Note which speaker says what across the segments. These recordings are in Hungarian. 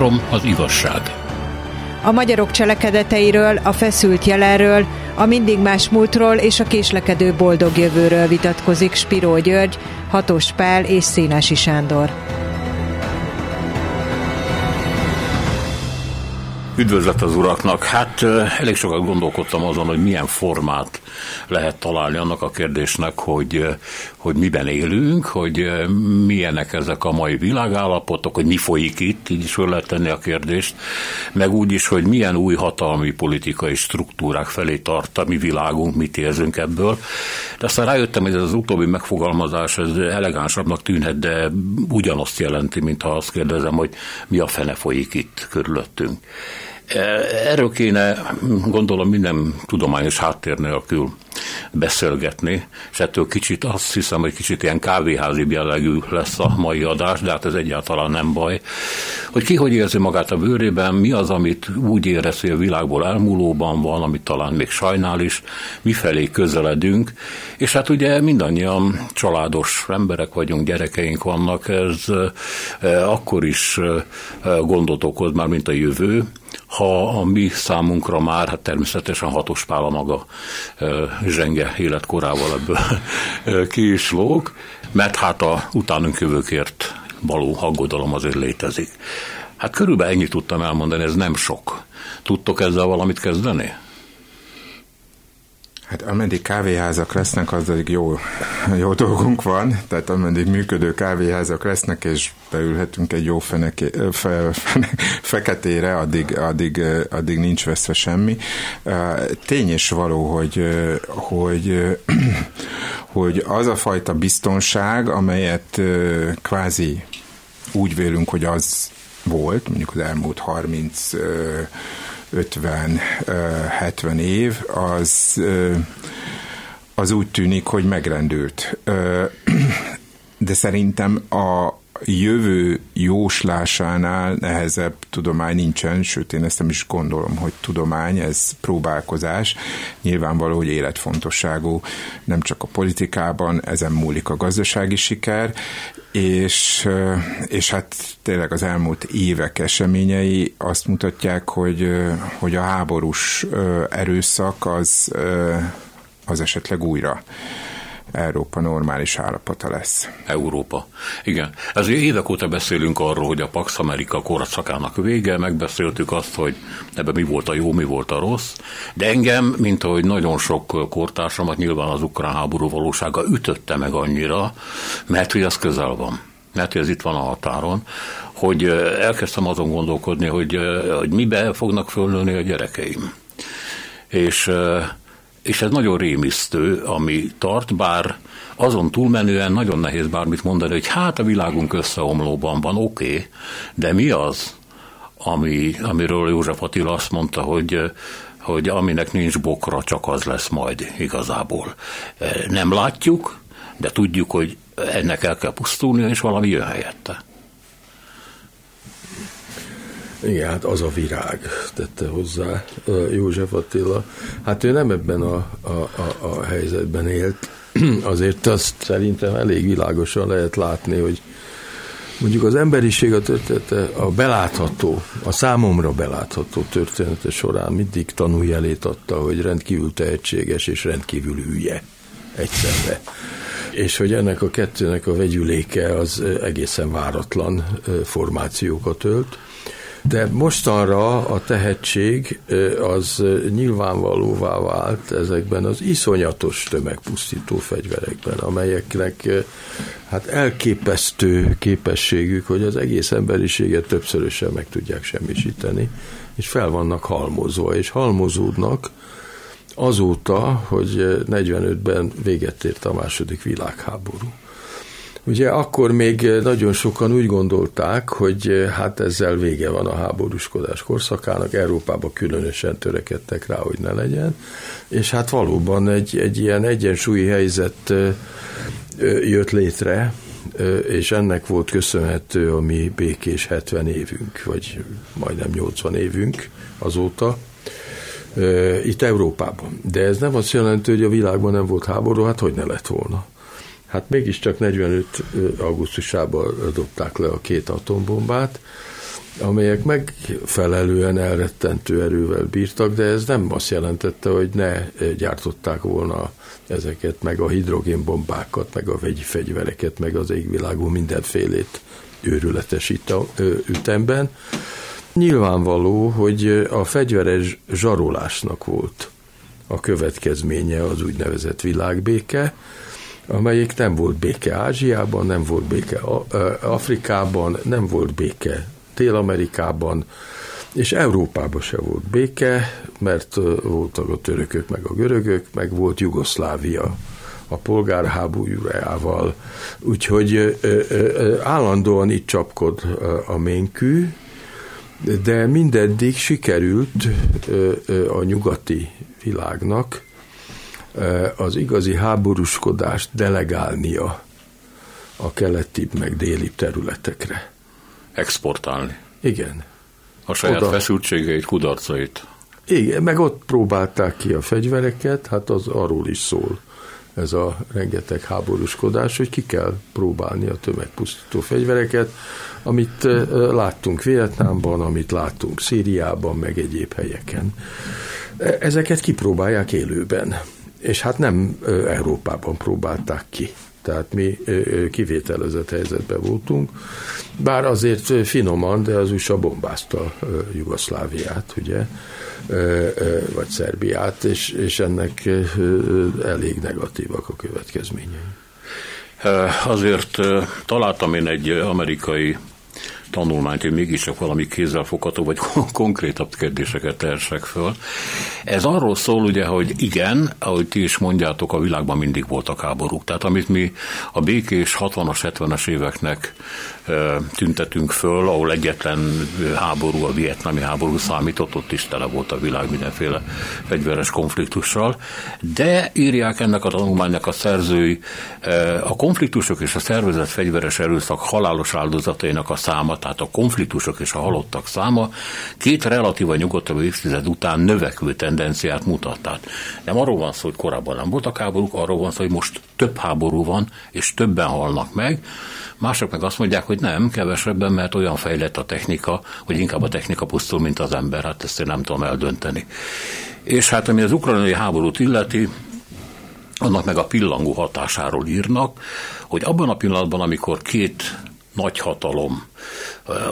Speaker 1: Három az igazság.
Speaker 2: A magyarok cselekedeteiről, a feszült jelenről, a mindig más múltról és a késlekedő boldog jövőről vitatkozik Spiró György, Hatos Pál és Szénási Sándor.
Speaker 1: Üdvözlet az uraknak! Hát elég sokat gondolkodtam azon, hogy milyen formát lehet találni annak a kérdésnek, hogy, hogy miben élünk, hogy milyenek ezek a mai világállapotok, hogy mi folyik itt, így is föl lehet tenni a kérdést, meg úgy is, hogy milyen új hatalmi politikai struktúrák felé tart a mi világunk, mit érzünk ebből. De aztán rájöttem, hogy ez az utóbbi megfogalmazás ez elegánsabbnak tűnhet, de ugyanazt jelenti, mintha azt kérdezem, hogy mi a fene folyik itt körülöttünk. Erről kéne gondolom minden tudományos háttér nélkül beszélgetni, és ettől kicsit azt hiszem, hogy kicsit ilyen kávéházi jellegű lesz a mai adás, de hát ez egyáltalán nem baj. Hogy ki hogy érzi magát a bőrében, mi az, amit úgy érez, hogy a világból elmúlóban van, amit talán még sajnál is, mifelé közeledünk, és hát ugye mindannyian családos emberek vagyunk, gyerekeink vannak, ez eh, akkor is eh, gondot okoz már, mint a jövő, ha a mi számunkra már, hát természetesen hatos pál a maga zsenge életkorával ebből ki is lóg, mert hát a utánunk jövőkért való aggodalom azért létezik. Hát körülbelül ennyit tudtam elmondani, ez nem sok. Tudtok ezzel valamit kezdeni?
Speaker 3: Hát ameddig kávéházak lesznek, az addig jó, jó dolgunk van, tehát ameddig működő kávéházak lesznek, és beülhetünk egy jó feneké, fe, fe, feketére, addig, addig, addig nincs veszve semmi. Tény és való, hogy, hogy, hogy az a fajta biztonság, amelyet kvázi úgy vélünk, hogy az volt, mondjuk az elmúlt 30 50-70 év, az, az úgy tűnik, hogy megrendült. De szerintem a jövő jóslásánál nehezebb tudomány nincsen, sőt én ezt nem is gondolom, hogy tudomány, ez próbálkozás. Nyilvánvaló, hogy életfontosságú nem csak a politikában, ezen múlik a gazdasági siker, és, és hát tényleg az elmúlt évek eseményei azt mutatják, hogy, hogy a háborús erőszak az, az esetleg újra Európa normális állapota lesz.
Speaker 1: Európa. Igen. Ezért évek óta beszélünk arról, hogy a Pax Amerika korszakának vége, megbeszéltük azt, hogy ebben mi volt a jó, mi volt a rossz, de engem, mint ahogy nagyon sok kortársamat nyilván az ukrán háború valósága ütötte meg annyira, mert hogy ez közel van mert ez itt van a határon, hogy elkezdtem azon gondolkodni, hogy, hogy mibe fognak fölnőni a gyerekeim. És és ez nagyon rémisztő, ami tart, bár azon túlmenően nagyon nehéz bármit mondani, hogy hát a világunk összeomlóban van, oké, okay, de mi az, ami, amiről József Attila azt mondta, hogy hogy aminek nincs bokra, csak az lesz majd igazából. Nem látjuk, de tudjuk, hogy ennek el kell pusztulni, és valami jön helyette.
Speaker 4: Igen, hát az a virág tette hozzá József Attila. Hát ő nem ebben a, a, a, a helyzetben élt, azért azt szerintem elég világosan lehet látni, hogy mondjuk az emberiség a története, a belátható, a számomra belátható története során mindig tanújelét adta, hogy rendkívül tehetséges és rendkívül hülye egyszerre. És hogy ennek a kettőnek a vegyüléke az egészen váratlan formációkat ölt de mostanra a tehetség az nyilvánvalóvá vált ezekben az iszonyatos tömegpusztító fegyverekben, amelyeknek hát elképesztő képességük, hogy az egész emberiséget többszörösen meg tudják semmisíteni, és fel vannak halmozva, és halmozódnak azóta, hogy 45-ben véget ért a második világháború. Ugye akkor még nagyon sokan úgy gondolták, hogy hát ezzel vége van a háborúskodás korszakának, Európában különösen törekedtek rá, hogy ne legyen, és hát valóban egy, egy ilyen egyensúlyi helyzet jött létre, és ennek volt köszönhető a mi békés 70 évünk, vagy majdnem 80 évünk azóta, itt Európában. De ez nem azt jelenti, hogy a világban nem volt háború, hát hogy ne lett volna. Hát mégiscsak 45. augusztusában dobták le a két atombombát, amelyek megfelelően elrettentő erővel bírtak, de ez nem azt jelentette, hogy ne gyártották volna ezeket, meg a hidrogénbombákat, meg a vegyi fegyvereket, meg az égvilágú mindenfélét őrületes ütemben. Nyilvánvaló, hogy a fegyveres zsarolásnak volt a következménye az úgynevezett világbéke, amelyik nem volt béke Ázsiában, nem volt béke Afrikában, nem volt béke Dél-Amerikában, és Európában se volt béke, mert voltak a törökök, meg a görögök, meg volt Jugoszlávia a polgárháborújával, úgyhogy állandóan itt csapkod a ménkű, de mindeddig sikerült a nyugati világnak az igazi háborúskodást delegálnia a keleti meg déli területekre.
Speaker 1: Exportálni.
Speaker 4: Igen.
Speaker 1: A saját Oda. feszültségeit, kudarcait.
Speaker 4: Igen, meg ott próbálták ki a fegyvereket, hát az arról is szól ez a rengeteg háborúskodás, hogy ki kell próbálni a tömegpusztító fegyvereket, amit láttunk Vietnámban, amit láttunk Szíriában, meg egyéb helyeken. E, ezeket kipróbálják élőben, és hát nem Európában próbálták ki. Tehát mi kivételezett helyzetben voltunk, bár azért finoman, de az USA bombázta Jugoszláviát, ugye, vagy Szerbiát, és, és ennek elég negatívak a következményei.
Speaker 1: Azért találtam én egy amerikai tanulmányt, hogy mégiscsak valami kézzelfogható vagy konkrétabb kérdéseket tersek föl. Ez arról szól ugye, hogy igen, ahogy ti is mondjátok, a világban mindig voltak háborúk. Tehát amit mi a békés 60-as, 70-es éveknek tüntetünk föl, ahol egyetlen háború, a vietnami háború számított, ott is tele volt a világ mindenféle fegyveres konfliktussal, de írják ennek a tanulmánynak a szerzői, a konfliktusok és a szervezett fegyveres erőszak halálos áldozatainak a száma, tehát a konfliktusok és a halottak száma két relatíva nyugodtabb évtized után növekvő tendenciát mutat. Tehát nem arról van szó, hogy korábban nem voltak háborúk, arról van szó, hogy most több háború van, és többen halnak meg, Mások meg azt mondják, hogy nem, kevesebben, mert olyan fejlett a technika, hogy inkább a technika pusztul, mint az ember. Hát ezt én nem tudom eldönteni. És hát ami az ukrajnai háborút illeti, annak meg a pillangó hatásáról írnak, hogy abban a pillanatban, amikor két nagy hatalom,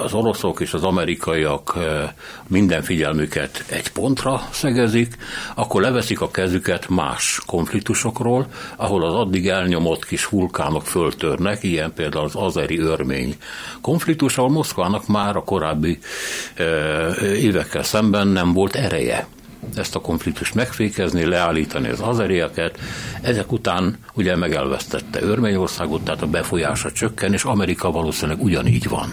Speaker 1: az oroszok és az amerikaiak eh, minden figyelmüket egy pontra szegezik, akkor leveszik a kezüket más konfliktusokról, ahol az addig elnyomott kis vulkánok föltörnek, ilyen például az azeri örmény konfliktus, ahol Moszkvának már a korábbi eh, évekkel szemben nem volt ereje ezt a konfliktust megfékezni, leállítani az azerieket. Ezek után ugye megelvesztette Örményországot, tehát a befolyása csökken, és Amerika valószínűleg ugyanígy van.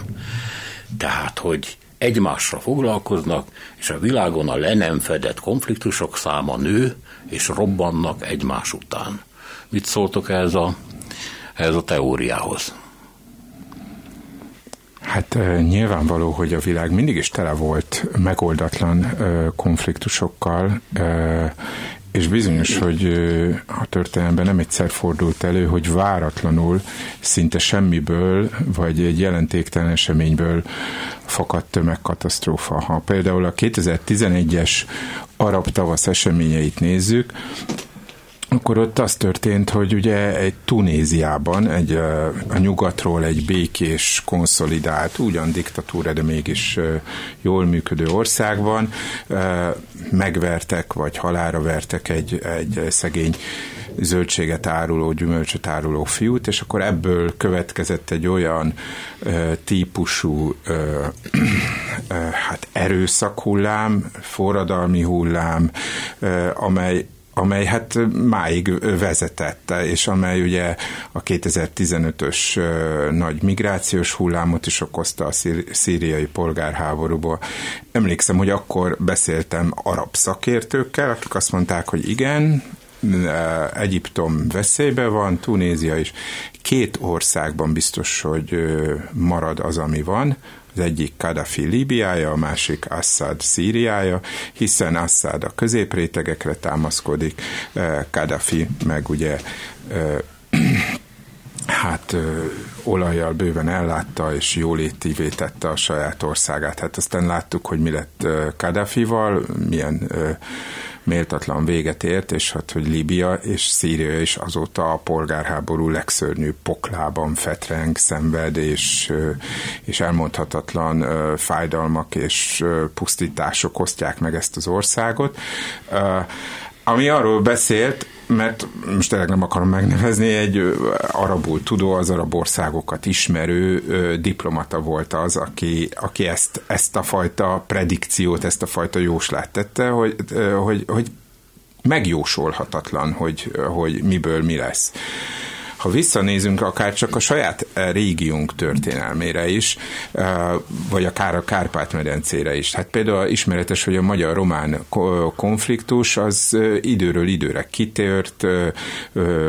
Speaker 1: Tehát, hogy egymásra foglalkoznak, és a világon a le nem fedett konfliktusok száma nő, és robbannak egymás után. Mit szóltok ez a, ez a teóriához?
Speaker 3: Hát nyilvánvaló, hogy a világ mindig is tele volt megoldatlan konfliktusokkal, és bizonyos, hogy a történelemben nem egyszer fordult elő, hogy váratlanul, szinte semmiből, vagy egy jelentéktelen eseményből fakadt tömegkatasztrófa. Ha például a 2011-es arab tavasz eseményeit nézzük, akkor ott az történt, hogy ugye egy Tunéziában, egy, a nyugatról egy békés, konszolidált, ugyan diktatúra, de mégis jól működő országban megvertek, vagy halára vertek egy, egy szegény zöldséget áruló, gyümölcsöt áruló fiút, és akkor ebből következett egy olyan típusú ö, ö, hát erőszakhullám, forradalmi hullám, amely amely hát máig vezetette, és amely ugye a 2015-ös nagy migrációs hullámot is okozta a szíriai polgárháborúból. Emlékszem, hogy akkor beszéltem arab szakértőkkel, akik azt mondták, hogy igen, Egyiptom veszélybe van, Tunézia is. Két országban biztos, hogy marad az, ami van, az egyik Kadhafi Líbiája, a másik Assad Szíriája, hiszen Assad a középrétegekre támaszkodik, Kadhafi meg ugye hát olajjal bőven ellátta, és jólétívé tette a saját országát. Hát aztán láttuk, hogy mi lett Kadhafival, milyen méltatlan véget ért, és hát, hogy Líbia és Szíria is azóta a polgárháború legszörnyűbb poklában fetreng, szenved, és, és elmondhatatlan fájdalmak és pusztítások osztják meg ezt az országot. Ami arról beszélt, mert most tényleg nem akarom megnevezni, egy arabul tudó, az arab országokat ismerő diplomata volt az, aki, aki ezt, ezt a fajta predikciót, ezt a fajta jóslát tette, hogy, hogy, hogy megjósolhatatlan, hogy, hogy miből mi lesz ha visszanézünk akár csak a saját eh, régiónk történelmére is, eh, vagy akár a Kárpát-medencére is. Hát például ismeretes, hogy a magyar-román konfliktus az eh, időről időre kitért,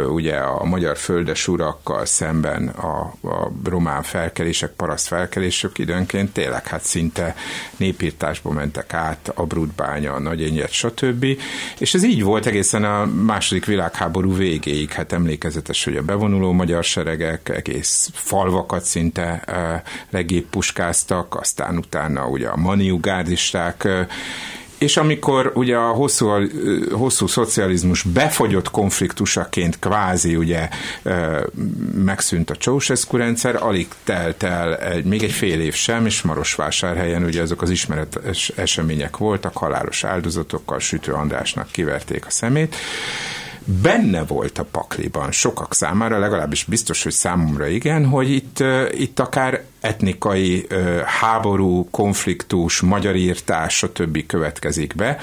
Speaker 3: ugye a magyar földesurakkal szemben a, a román felkelések, paraszt felkelések időnként tényleg hát szinte népírtásba mentek át, Abrudbánya, Nagyenyet, stb. És ez így volt egészen a második világháború végéig, hát emlékezetes, hogy a bevonuló magyar seregek egész falvakat szinte legébb puskáztak, aztán utána ugye a maniugárdisták és amikor ugye a hosszú, hosszú szocializmus befagyott konfliktusaként kvázi ugye megszűnt a Ceausescu rendszer, alig telt el egy, még egy fél év sem, és Marosvásárhelyen ugye azok az ismeretes események voltak, halálos áldozatokkal Sütő Andrásnak kiverték a szemét, benne volt a pakliban sokak számára, legalábbis biztos, hogy számomra igen, hogy itt, itt akár etnikai háború, konfliktus, magyarírtás, stb. következik be.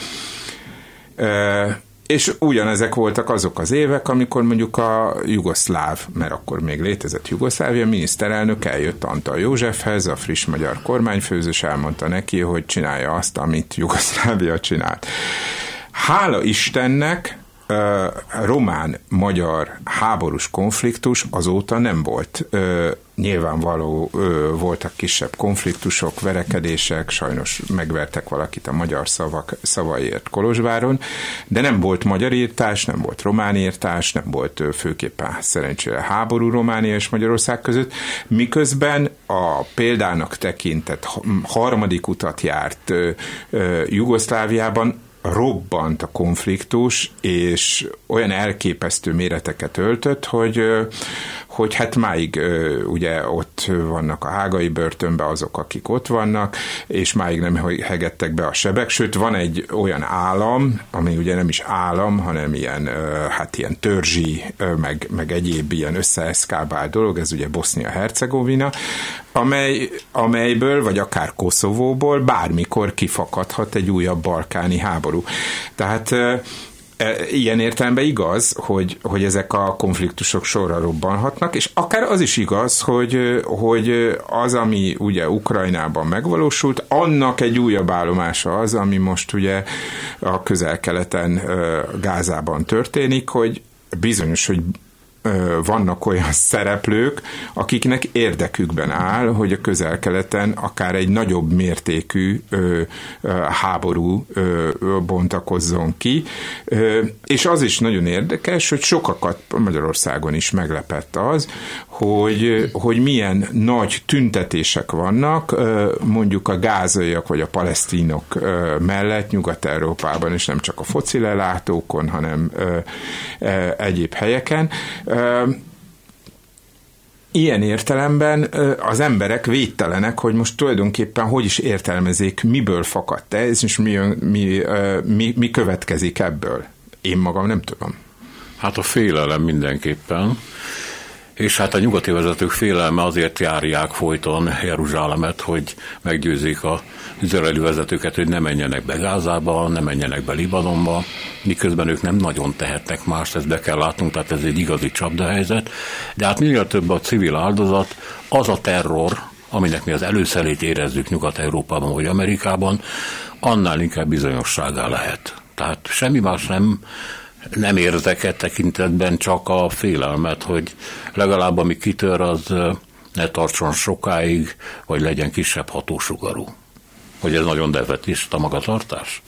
Speaker 3: És ugyanezek voltak azok az évek, amikor mondjuk a jugoszláv, mert akkor még létezett Jugoszlávia, miniszterelnök eljött Antal Józsefhez, a friss magyar kormányfőzős elmondta neki, hogy csinálja azt, amit Jugoszlávia csinált. Hála Istennek román-magyar háborús konfliktus azóta nem volt. Nyilvánvaló voltak kisebb konfliktusok, verekedések, sajnos megvertek valakit a magyar szavak, szavaiért Kolozsváron, de nem volt magyar írtás, nem volt román írtás, nem volt főképpen szerencsére háború Románia és Magyarország között, miközben a példának tekintett harmadik utat járt Jugoszláviában robbant a konfliktus, és olyan elképesztő méreteket öltött, hogy, hogy hát máig ugye ott vannak a hágai börtönbe azok, akik ott vannak, és máig nem hegettek be a sebek, sőt van egy olyan állam, ami ugye nem is állam, hanem ilyen, hát ilyen törzsi, meg, meg egyéb ilyen összeeszkábált dolog, ez ugye Bosznia-Hercegovina, amely, amelyből, vagy akár Koszovóból bármikor kifakadhat egy újabb balkáni háború. Tehát e, ilyen értelemben igaz, hogy, hogy ezek a konfliktusok sorra robbanhatnak, és akár az is igaz, hogy, hogy az, ami ugye Ukrajnában megvalósult, annak egy újabb állomása az, ami most ugye a közel-keleten Gázában történik, hogy bizonyos, hogy vannak olyan szereplők, akiknek érdekükben áll, hogy a közel-keleten akár egy nagyobb mértékű háború bontakozzon ki, és az is nagyon érdekes, hogy sokakat Magyarországon is meglepett az, hogy, hogy milyen nagy tüntetések vannak mondjuk a gázaiak vagy a palesztinok mellett Nyugat-Európában, és nem csak a foci lelátókon, hanem egyéb helyeken. Ilyen értelemben az emberek védtelenek, hogy most tulajdonképpen hogy is értelmezik, miből fakadt ez, és mi, mi, mi, mi következik ebből. Én magam nem tudom.
Speaker 1: Hát a félelem mindenképpen. És hát a nyugati vezetők félelme azért járják folyton Jeruzsálemet, hogy meggyőzik a izraeli vezetőket, hogy ne menjenek be Gázába, ne menjenek be Libanonba, miközben ők nem nagyon tehetnek más, ezt be kell látnunk, tehát ez egy igazi csapdahelyzet. De hát minél több a civil áldozat, az a terror, aminek mi az előszerét érezzük Nyugat-Európában vagy Amerikában, annál inkább bizonyosságá lehet. Tehát semmi más nem nem érzek e tekintetben csak a félelmet, hogy legalább ami kitör, az ne tartson sokáig, vagy legyen kisebb hatósugarú. Hogy ez nagyon a magatartás?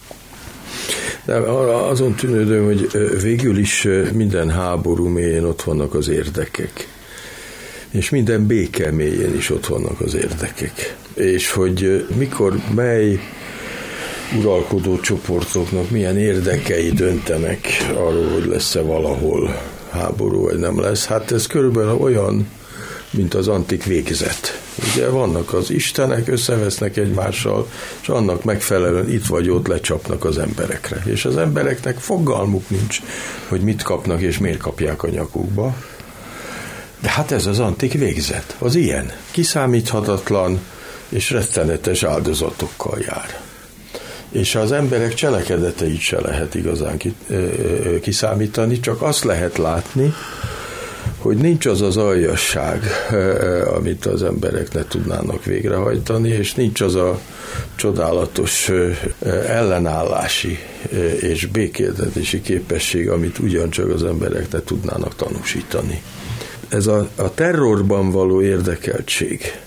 Speaker 4: De azon tűnődöm, hogy végül is minden háború mélyén ott vannak az érdekek. és minden béke mélyén is ott vannak az érdekek. És hogy mikor mely uralkodó csoportoknak milyen érdekei döntenek arról, hogy lesz-e valahol háború, vagy nem lesz. Hát ez körülbelül olyan, mint az antik végzet. Ugye vannak az istenek, összevesznek egymással, és annak megfelelően itt vagy ott lecsapnak az emberekre. És az embereknek fogalmuk nincs, hogy mit kapnak és miért kapják a nyakukba. De hát ez az antik végzet, az ilyen, kiszámíthatatlan és rettenetes áldozatokkal jár és az emberek cselekedeteit se lehet igazán kiszámítani, csak azt lehet látni, hogy nincs az az aljasság, amit az emberek ne tudnának végrehajtani, és nincs az a csodálatos ellenállási és békéltetési képesség, amit ugyancsak az emberek ne tudnának tanúsítani. Ez a, a terrorban való érdekeltség,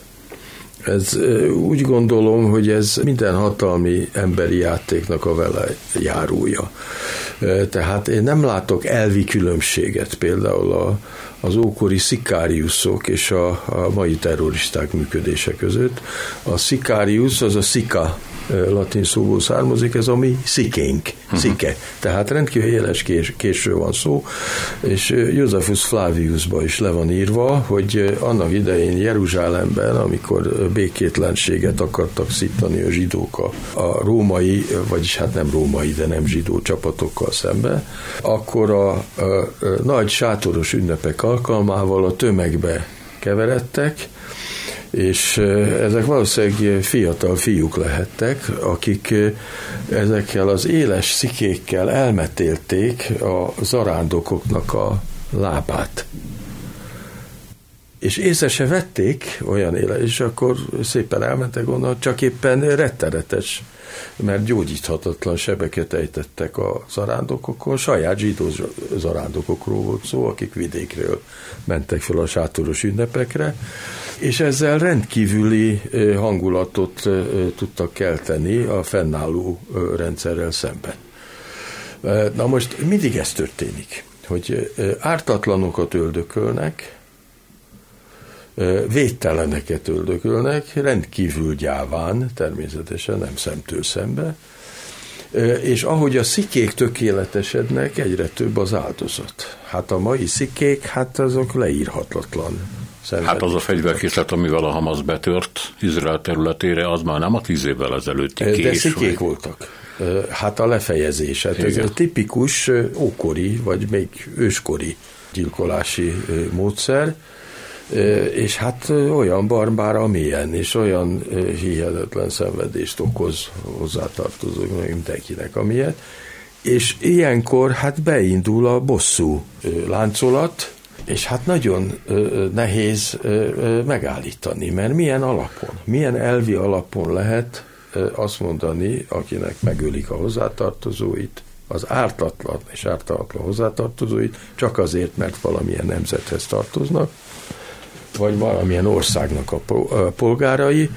Speaker 4: ez úgy gondolom, hogy ez minden hatalmi emberi játéknak a vele járója. Tehát én nem látok elvi különbséget például a, az ókori szikáriuszok és a, a mai terroristák működése között. A szikáriusz az a szika latin szóból származik, ez a mi szikénk, szike. Tehát rendkívül éles kés, késről van szó, és Josephus Flaviusba is le van írva, hogy annak idején Jeruzsálemben, amikor békétlenséget akartak szítani a zsidók a, a római, vagyis hát nem római, de nem zsidó csapatokkal szembe, akkor a, a, a nagy sátoros ünnepek alkalmával a tömegbe keveredtek, és ezek valószínűleg fiatal fiúk lehettek, akik ezekkel az éles szikékkel elmetélték a zarándokoknak a lábát. És észre se vették olyan éle, és akkor szépen elmentek onnan, csak éppen rettenetes, mert gyógyíthatatlan sebeket ejtettek a zarándokokon, saját zsidó zarándokokról volt szó, akik vidékről mentek fel a sátoros ünnepekre, és ezzel rendkívüli hangulatot tudtak kelteni a fennálló rendszerrel szemben. Na most mindig ez történik, hogy ártatlanokat öldökölnek, védteleneket öldökölnek, rendkívül gyáván, természetesen nem szemtől szembe, és ahogy a szikék tökéletesednek, egyre több az áldozat. Hát a mai szikék, hát azok leírhatatlan
Speaker 1: Szenved. Hát az a fegyverkészlet, amivel a Hamas betört Izrael területére, az már nem a tíz évvel ezelőtti kés.
Speaker 4: De szikék vagy... voltak. Hát a lefejezés. Hát ez egy tipikus ókori, vagy még őskori gyilkolási módszer, és hát olyan barbár, amilyen, és olyan hihetetlen szenvedést okoz hozzátartozóknak, mindenkinek, amilyen. És ilyenkor hát beindul a bosszú láncolat, és hát nagyon nehéz megállítani, mert milyen alapon, milyen elvi alapon lehet azt mondani, akinek megölik a hozzátartozóit, az ártatlan és ártatlan hozzátartozóit, csak azért, mert valamilyen nemzethez tartoznak, vagy valamilyen országnak a polgárai,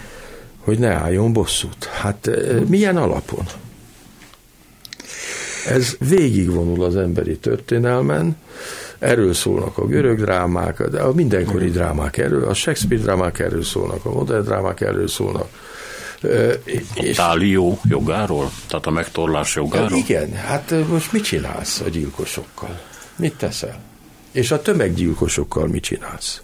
Speaker 4: hogy ne álljon bosszút. Hát milyen alapon? Ez végigvonul az emberi történelmen, Erről szólnak a görög drámák, de a mindenkori drámák erről, a Shakespeare drámák erről szólnak, a modern drámák erről szólnak.
Speaker 1: És Tálió jogáról? Tehát a megtorlás jogáról?
Speaker 4: Igen, hát most mit csinálsz a gyilkosokkal? Mit teszel? És a tömeggyilkosokkal mit csinálsz?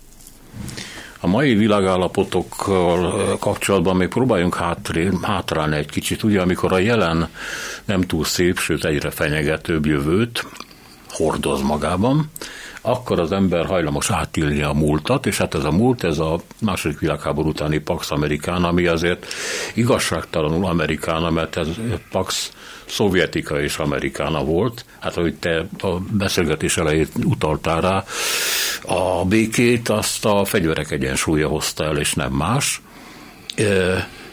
Speaker 1: A mai világállapotokkal kapcsolatban még próbáljunk hátré, hátrálni egy kicsit, ugye amikor a jelen nem túl szép, sőt egyre fenyegetőbb jövőt hordoz magában, akkor az ember hajlamos átírni a múltat, és hát ez a múlt, ez a második világháború utáni Pax Amerikán, ami azért igazságtalanul Amerikána, mert ez Pax szovjetika és amerikána volt. Hát, ahogy te a beszélgetés elejét utaltál rá, a békét azt a fegyverek egyensúlya hozta el, és nem más.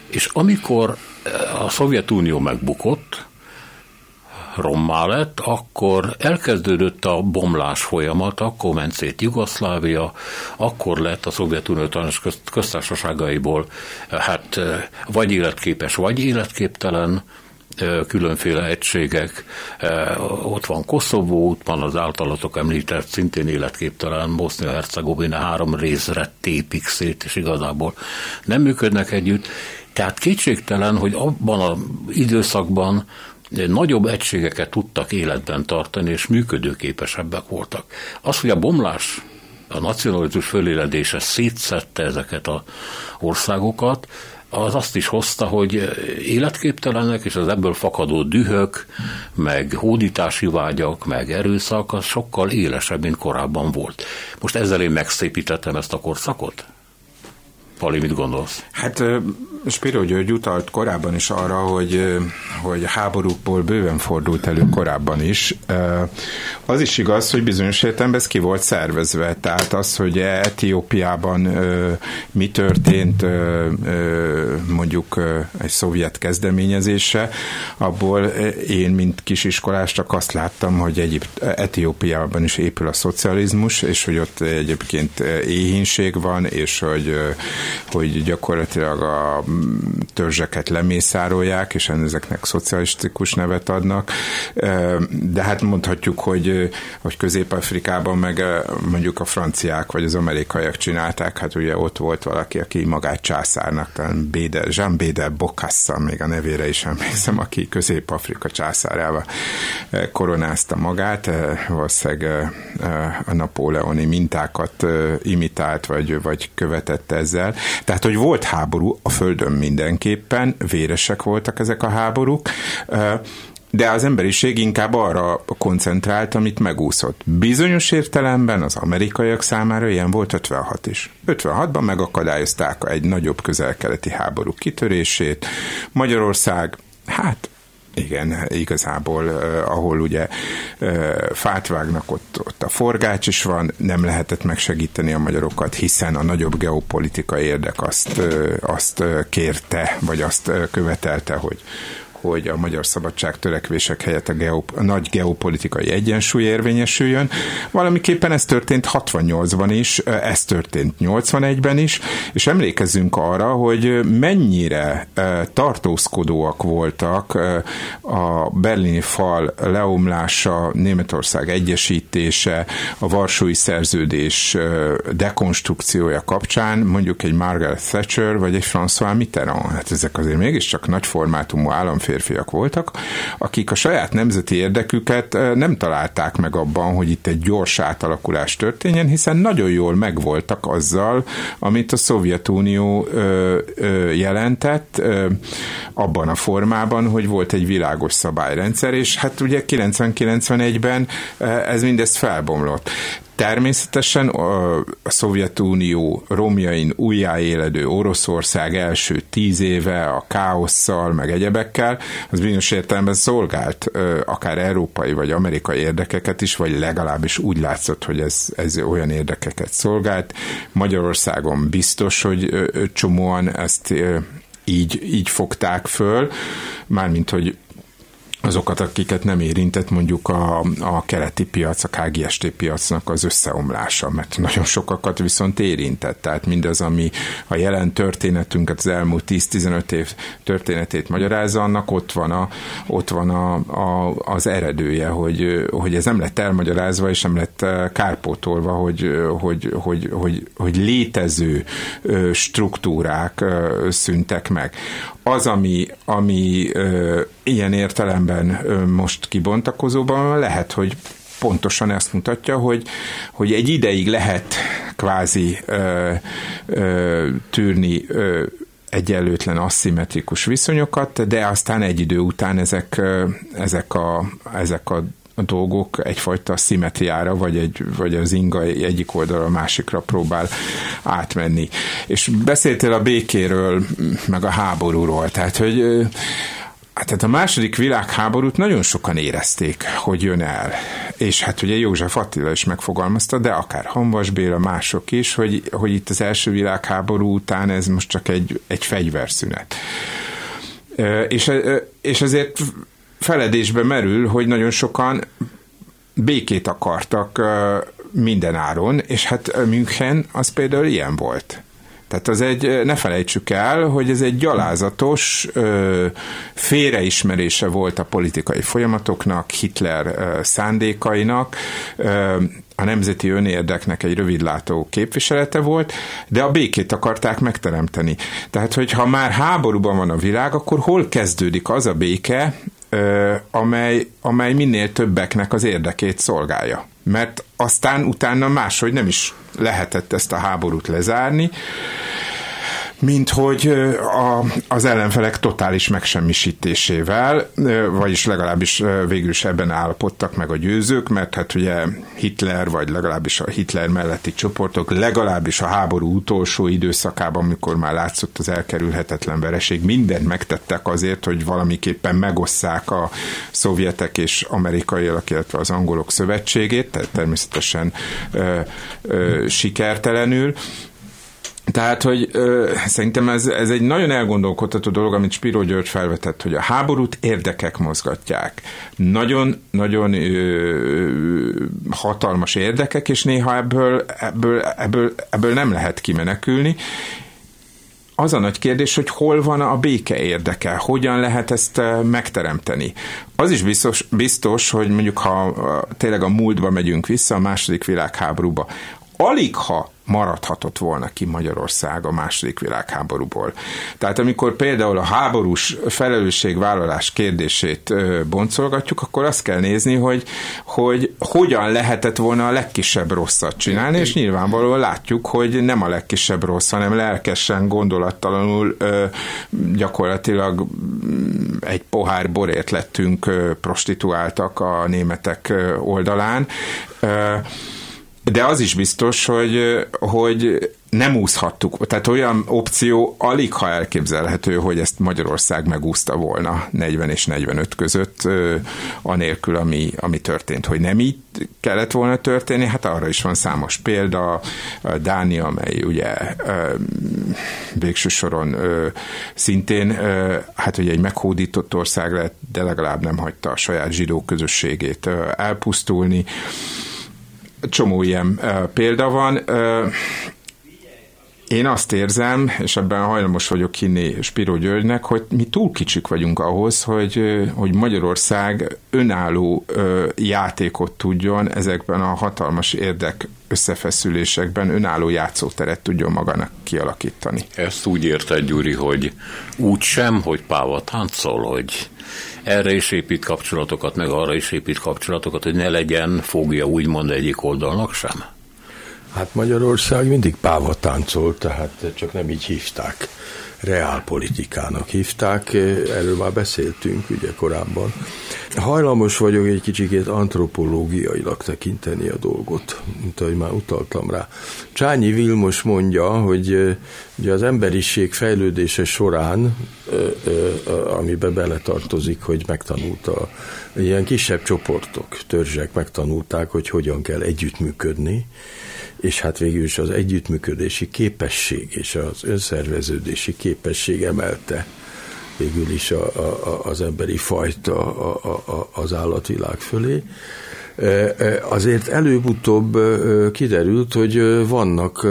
Speaker 1: És amikor a Szovjetunió megbukott, rommá lett, akkor elkezdődött a bomlás folyamat, akkor ment szét Jugoszlávia, akkor lett a Szovjetunió tanács köztársaságaiból hát vagy életképes, vagy életképtelen különféle egységek. Ott van Koszovó, ott van az általatok említett, szintén életképtelen Bosznia-Hercegovina három részre tépik szét, és igazából nem működnek együtt. Tehát kétségtelen, hogy abban az időszakban nagyobb egységeket tudtak életben tartani, és működőképesebbek voltak. Az, hogy a bomlás, a nacionalizmus föléledése szétszette ezeket az országokat, az azt is hozta, hogy életképtelenek, és az ebből fakadó dühök, meg hódítási vágyak, meg erőszak, az sokkal élesebb, mint korábban volt. Most ezzel én megszépítettem ezt a korszakot? Pali, mit gondolsz?
Speaker 3: Hát Spiro György utalt korábban is arra, hogy, hogy háborúkból bőven fordult elő korábban is. Az is igaz, hogy bizonyos értelemben ez ki volt szervezve. Tehát az, hogy Etiópiában mi történt mondjuk egy szovjet kezdeményezése, abból én, mint kisiskolás csak azt láttam, hogy Egyéb, Etiópiában is épül a szocializmus, és hogy ott egyébként éhínség van, és hogy, hogy gyakorlatilag a törzseket lemészárolják, és ezeknek szocialistikus nevet adnak. De hát mondhatjuk, hogy, hogy Közép-Afrikában meg mondjuk a franciák vagy az amerikaiak csinálták, hát ugye ott volt valaki, aki magát császárnak, talán Béde, Jean Béde Bokassa, még a nevére is emlékszem, aki Közép-Afrika császárával koronázta magát, valószínűleg a napóleoni mintákat imitált, vagy, vagy követett ezzel. Tehát, hogy volt háború a Földön mindenképpen, véresek voltak ezek a háborúk, de az emberiség inkább arra koncentrált, amit megúszott. Bizonyos értelemben az amerikaiak számára ilyen volt 56 is. 56-ban megakadályozták egy nagyobb közel-keleti háború kitörését. Magyarország, hát igen, igazából, eh, ahol ugye eh, fát vágnak, ott, ott a forgács is van, nem lehetett megsegíteni a magyarokat, hiszen a nagyobb geopolitikai érdek azt, eh, azt kérte, vagy azt követelte, hogy, hogy a magyar szabadság törekvések helyett a, geop, a nagy geopolitikai egyensúly érvényesüljön. Valamiképpen ez történt 68-ban is, ez történt 81-ben is, és emlékezzünk arra, hogy mennyire tartózkodóak voltak a berlini fal leomlása, Németország egyesítése, a Varsói Szerződés dekonstrukciója kapcsán, mondjuk egy Margaret Thatcher vagy egy François Mitterrand. Hát ezek azért mégiscsak nagy formátumú államfér férfiak voltak, akik a saját nemzeti érdeküket nem találták meg abban, hogy itt egy gyors átalakulás történjen, hiszen nagyon jól megvoltak azzal, amit a Szovjetunió jelentett abban a formában, hogy volt egy világos szabályrendszer, és hát ugye 90-91-ben ez mindezt felbomlott. Természetesen a Szovjetunió romjain újjáéledő Oroszország első tíz éve a káosszal, meg egyebekkel, az bizonyos értelemben szolgált akár európai vagy amerikai érdekeket is, vagy legalábbis úgy látszott, hogy ez, ez olyan érdekeket szolgált. Magyarországon biztos, hogy csomóan ezt így, így fogták föl, mármint, hogy azokat, akiket nem érintett mondjuk a, a keleti piac, a KGST piacnak az összeomlása, mert nagyon sokakat viszont érintett. Tehát mindaz, ami a jelen történetünket, az elmúlt 10-15 év történetét magyarázza, annak ott van, a, ott van a, a, az eredője, hogy, hogy ez nem lett elmagyarázva, és nem lett eh, kárpótolva, hogy, hogy, hogy, hogy, hogy létező struktúrák szüntek meg. Az, ami, ami ilyen értelemben most kibontakozóban lehet, hogy pontosan ezt mutatja, hogy, hogy egy ideig lehet kvázi ö, ö, tűrni ö, egyenlőtlen aszimmetrikus viszonyokat, de aztán egy idő után ezek, ezek, a, ezek a dolgok egyfajta szimetriára, vagy, egy, vagy az inga egyik oldalra a másikra próbál átmenni. És beszéltél a békéről, meg a háborúról, tehát hogy Hát tehát a második világháborút nagyon sokan érezték, hogy jön el. És hát ugye József Attila is megfogalmazta, de akár Hanvas Béla, mások is, hogy, hogy itt az első világháború után ez most csak egy, egy fegyverszünet. És, és ezért feledésbe merül, hogy nagyon sokan békét akartak minden áron, és hát München az például ilyen volt. Tehát az egy, ne felejtsük el, hogy ez egy gyalázatos ö, félreismerése volt a politikai folyamatoknak, Hitler szándékainak, a nemzeti önérdeknek egy rövidlátó képviselete volt, de a békét akarták megteremteni. Tehát, hogyha már háborúban van a világ, akkor hol kezdődik az a béke, amely, amely minél többeknek az érdekét szolgálja. Mert aztán utána máshogy nem is lehetett ezt a háborút lezárni, mint hogy a, az ellenfelek totális megsemmisítésével, vagyis legalábbis végül is ebben állapodtak meg a győzők, mert hát ugye Hitler, vagy legalábbis a Hitler melletti csoportok legalábbis a háború utolsó időszakában, amikor már látszott az elkerülhetetlen vereség, mindent megtettek azért, hogy valamiképpen megosszák a szovjetek és amerikaiak, illetve az angolok szövetségét, tehát természetesen ö, ö, sikertelenül, tehát, hogy ö, szerintem ez, ez egy nagyon elgondolkodható dolog, amit Spiro György felvetett, hogy a háborút érdekek mozgatják. Nagyon-nagyon hatalmas érdekek, és néha ebből, ebből, ebből, ebből nem lehet kimenekülni, az a nagy kérdés, hogy hol van a béke érdeke, hogyan lehet ezt megteremteni. Az is biztos, biztos hogy mondjuk ha tényleg a múltba megyünk vissza, a második világháborúba, alig ha maradhatott volna ki Magyarország a második világháborúból. Tehát amikor például a háborús felelősségvállalás kérdését boncolgatjuk, akkor azt kell nézni, hogy, hogy hogyan lehetett volna a legkisebb rosszat csinálni, és nyilvánvalóan látjuk, hogy nem a legkisebb rossz, hanem lelkesen, gondolattalanul gyakorlatilag mm, egy pohár borért lettünk prostituáltak a németek oldalán de az is biztos, hogy, hogy nem úszhattuk. Tehát olyan opció alig ha elképzelhető, hogy ezt Magyarország megúszta volna 40 és 45 között, anélkül, ami, ami történt, hogy nem így kellett volna történni, hát arra is van számos példa. Dánia, amely ugye végső soron szintén hát ugye egy meghódított ország lett, de legalább nem hagyta a saját zsidó közösségét elpusztulni csomó ilyen példa van. Én azt érzem, és ebben hajlamos vagyok hinni Spiro Györgynek, hogy mi túl kicsik vagyunk ahhoz, hogy, hogy Magyarország önálló játékot tudjon ezekben a hatalmas érdek összefeszülésekben önálló játszóteret tudjon magának kialakítani.
Speaker 1: Ezt úgy érted, Gyuri, hogy úgy sem, hogy Páva táncol, hogy erre is épít kapcsolatokat, meg arra is épít kapcsolatokat, hogy ne legyen fogja úgymond egyik oldalnak sem?
Speaker 4: Hát Magyarország mindig páva táncol, tehát csak nem így hívták. Reálpolitikának hívták, erről már beszéltünk ugye korábban. Hajlamos vagyok egy kicsikét antropológiailag tekinteni a dolgot, mint ahogy már utaltam rá. Csányi Vilmos mondja, hogy ugye az emberiség fejlődése során, amiben beletartozik, hogy megtanulta, ilyen kisebb csoportok, törzsek megtanulták, hogy hogyan kell együttműködni, és hát végül is az együttműködési képesség és az önszerveződési képesség emelte végül is a, a, az emberi fajta a, a, az állatvilág fölé. E, e, azért előbb-utóbb e, kiderült, hogy vannak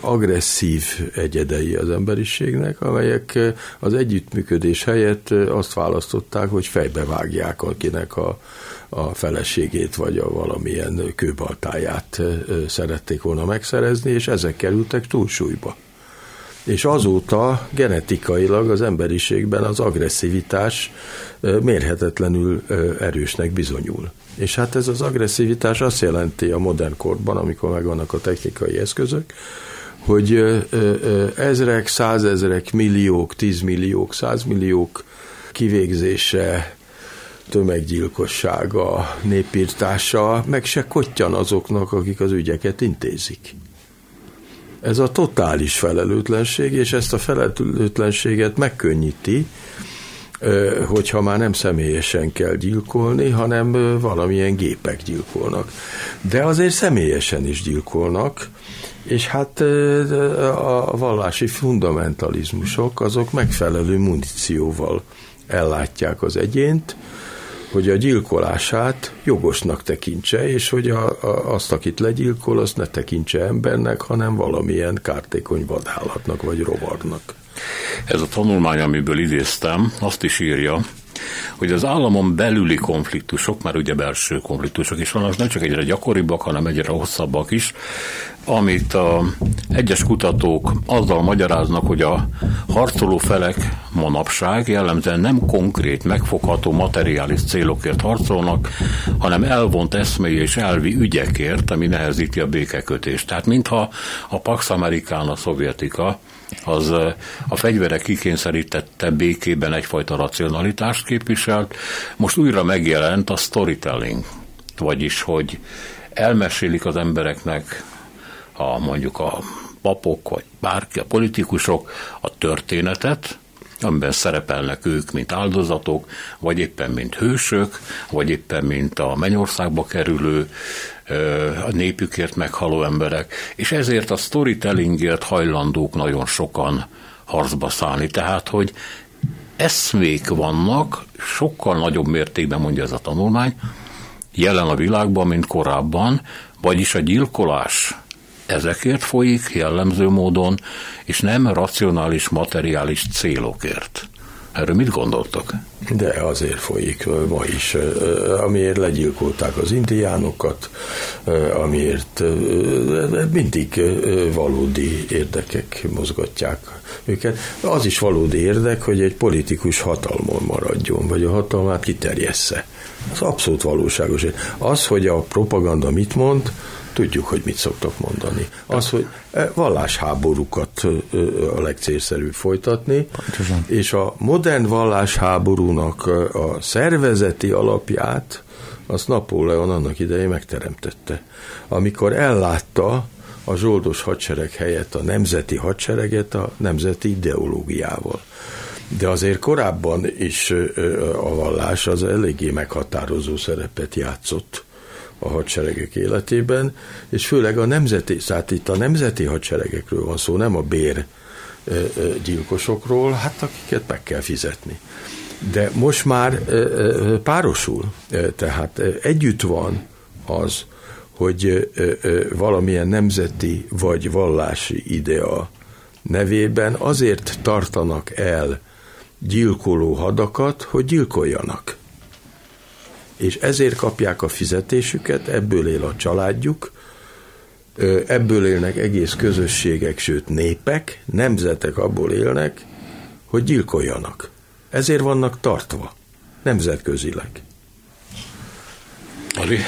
Speaker 4: agresszív egyedei az emberiségnek, amelyek az együttműködés helyett azt választották, hogy fejbevágják akinek a, a feleségét vagy a valamilyen kőbaltáját szerették volna megszerezni, és ezek kerültek túlsúlyba. És azóta genetikailag az emberiségben az agresszivitás mérhetetlenül erősnek bizonyul. És hát ez az agresszivitás azt jelenti a modern korban, amikor megvannak a technikai eszközök, hogy ezrek, százezrek, milliók, tízmilliók, százmilliók kivégzése, tömeggyilkossága, népírtása meg se kottyan azoknak, akik az ügyeket intézik. Ez a totális felelőtlenség, és ezt a felelőtlenséget megkönnyíti, hogyha már nem személyesen kell gyilkolni, hanem valamilyen gépek gyilkolnak. De azért személyesen is gyilkolnak, és hát a vallási fundamentalizmusok azok megfelelő munícióval ellátják az egyént, hogy a gyilkolását jogosnak tekintse, és hogy a, a, azt, akit legyilkol, azt ne tekintse embernek, hanem valamilyen kártékony vadállatnak vagy rovarnak.
Speaker 1: Ez a tanulmány, amiből idéztem, azt is írja, hogy az államon belüli konfliktusok, már ugye belső konfliktusok is vannak, nem csak egyre gyakoribbak, hanem egyre hosszabbak is, amit a egyes kutatók azzal magyaráznak, hogy a harcoló felek manapság jellemzően nem konkrét, megfogható materiális célokért harcolnak, hanem elvont eszmei és elvi ügyekért, ami nehezíti a békekötést. Tehát mintha a Pax Americana szovjetika az a fegyverek kikényszerítette békében egyfajta racionalitást képviselt. Most újra megjelent a storytelling, vagyis, hogy elmesélik az embereknek a mondjuk a papok, vagy bárki, a politikusok a történetet, amiben szerepelnek ők, mint áldozatok, vagy éppen mint hősök, vagy éppen mint a mennyországba kerülő, a népükért meghaló emberek, és ezért a storytellingért hajlandók nagyon sokan harcba szállni. Tehát, hogy eszmék vannak, sokkal nagyobb mértékben mondja ez a tanulmány, jelen a világban, mint korábban, vagyis a gyilkolás ezekért folyik jellemző módon, és nem racionális, materiális célokért. Erről mit gondoltak?
Speaker 4: De azért folyik ma is, amiért legyilkolták az indiánokat, amiért mindig valódi érdekek mozgatják őket. Az is valódi érdek, hogy egy politikus hatalmon maradjon, vagy a hatalmát kiterjessze. Az abszolút valóságos. Az, hogy a propaganda mit mond, tudjuk, hogy mit szoktak mondani. Az, hogy e, vallásháborúkat a legcélszerűbb folytatni, Pontosan. és a modern vallásháborúnak a szervezeti alapját azt Napóleon annak idején megteremtette. Amikor ellátta a zsoldos hadsereg helyett a nemzeti hadsereget a nemzeti ideológiával. De azért korábban is a vallás az eléggé meghatározó szerepet játszott a hadseregek életében, és főleg a nemzeti, tehát itt a nemzeti hadseregekről van szó, nem a bér gyilkosokról, hát akiket meg kell fizetni. De most már párosul, tehát együtt van az, hogy valamilyen nemzeti vagy vallási idea nevében azért tartanak el gyilkoló hadakat, hogy gyilkoljanak és ezért kapják a fizetésüket, ebből él a családjuk, ebből élnek egész közösségek, sőt népek, nemzetek abból élnek, hogy gyilkoljanak. Ezért vannak tartva, nemzetközileg.
Speaker 1: Ali?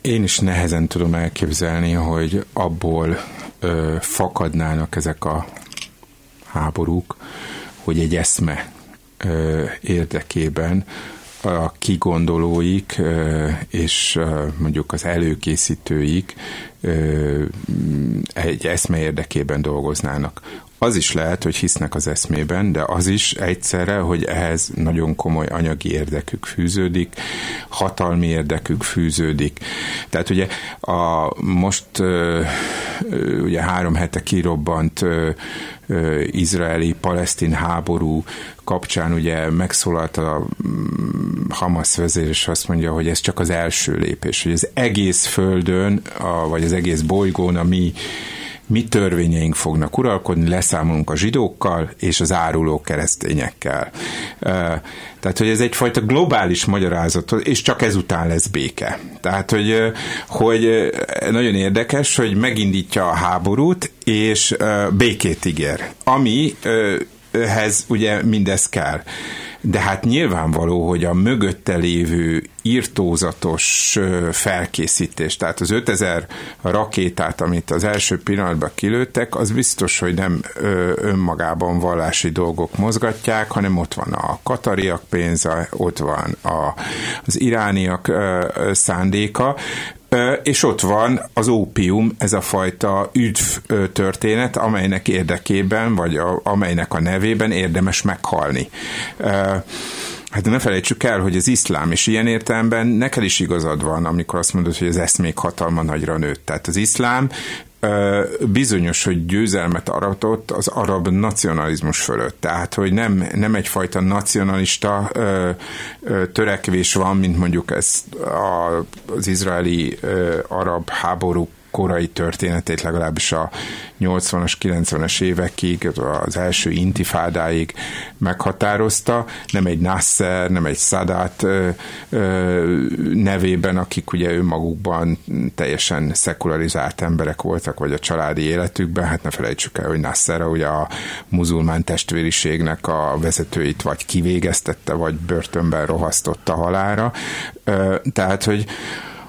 Speaker 3: Én is nehezen tudom elképzelni, hogy abból ö, fakadnának ezek a háborúk, hogy egy eszme ö, érdekében a kigondolóik és mondjuk az előkészítőik egy eszme érdekében dolgoznának. Az is lehet, hogy hisznek az eszmében, de az is egyszerre, hogy ehhez nagyon komoly anyagi érdekük fűződik, hatalmi érdekük fűződik. Tehát ugye a most ugye három hete kirobbant izraeli-palesztin háború kapcsán ugye megszólalt a mm, Hamas vezér, és azt mondja, hogy ez csak az első lépés, hogy az egész földön, a, vagy az egész bolygón a mi mi törvényeink fognak uralkodni, leszámolunk a zsidókkal és az áruló keresztényekkel. Tehát, hogy ez egyfajta globális magyarázat, és csak ezután lesz béke. Tehát, hogy, hogy nagyon érdekes, hogy megindítja a háborút, és békét ígér, amihez ugye mindez kell de hát nyilvánvaló, hogy a mögötte lévő írtózatos felkészítés, tehát az 5000 rakétát, amit az első pillanatban kilőttek, az biztos, hogy nem önmagában vallási dolgok mozgatják, hanem ott van a katariak pénze, ott van a, az irániak szándéka, és ott van az ópium, ez a fajta üdv történet, amelynek érdekében, vagy a, amelynek a nevében érdemes meghalni. Hát ne felejtsük el, hogy az iszlám, és ilyen értelemben neked is igazad van, amikor azt mondod, hogy az eszmék hatalma nagyra nőtt. Tehát az iszlám bizonyos, hogy győzelmet aratott az arab nacionalizmus fölött. Tehát, hogy nem, nem egyfajta nacionalista törekvés van, mint mondjuk ez az izraeli arab háborúk korai történetét legalábbis a 80-as, 90-es évekig, az első intifádáig meghatározta. Nem egy Nasser, nem egy Sadat nevében, akik ugye önmagukban teljesen szekularizált emberek voltak, vagy a családi életükben, hát ne felejtsük el, hogy Nasser ugye a muzulmán testvériségnek a vezetőit vagy kivégeztette, vagy börtönben rohasztotta halára. Tehát, hogy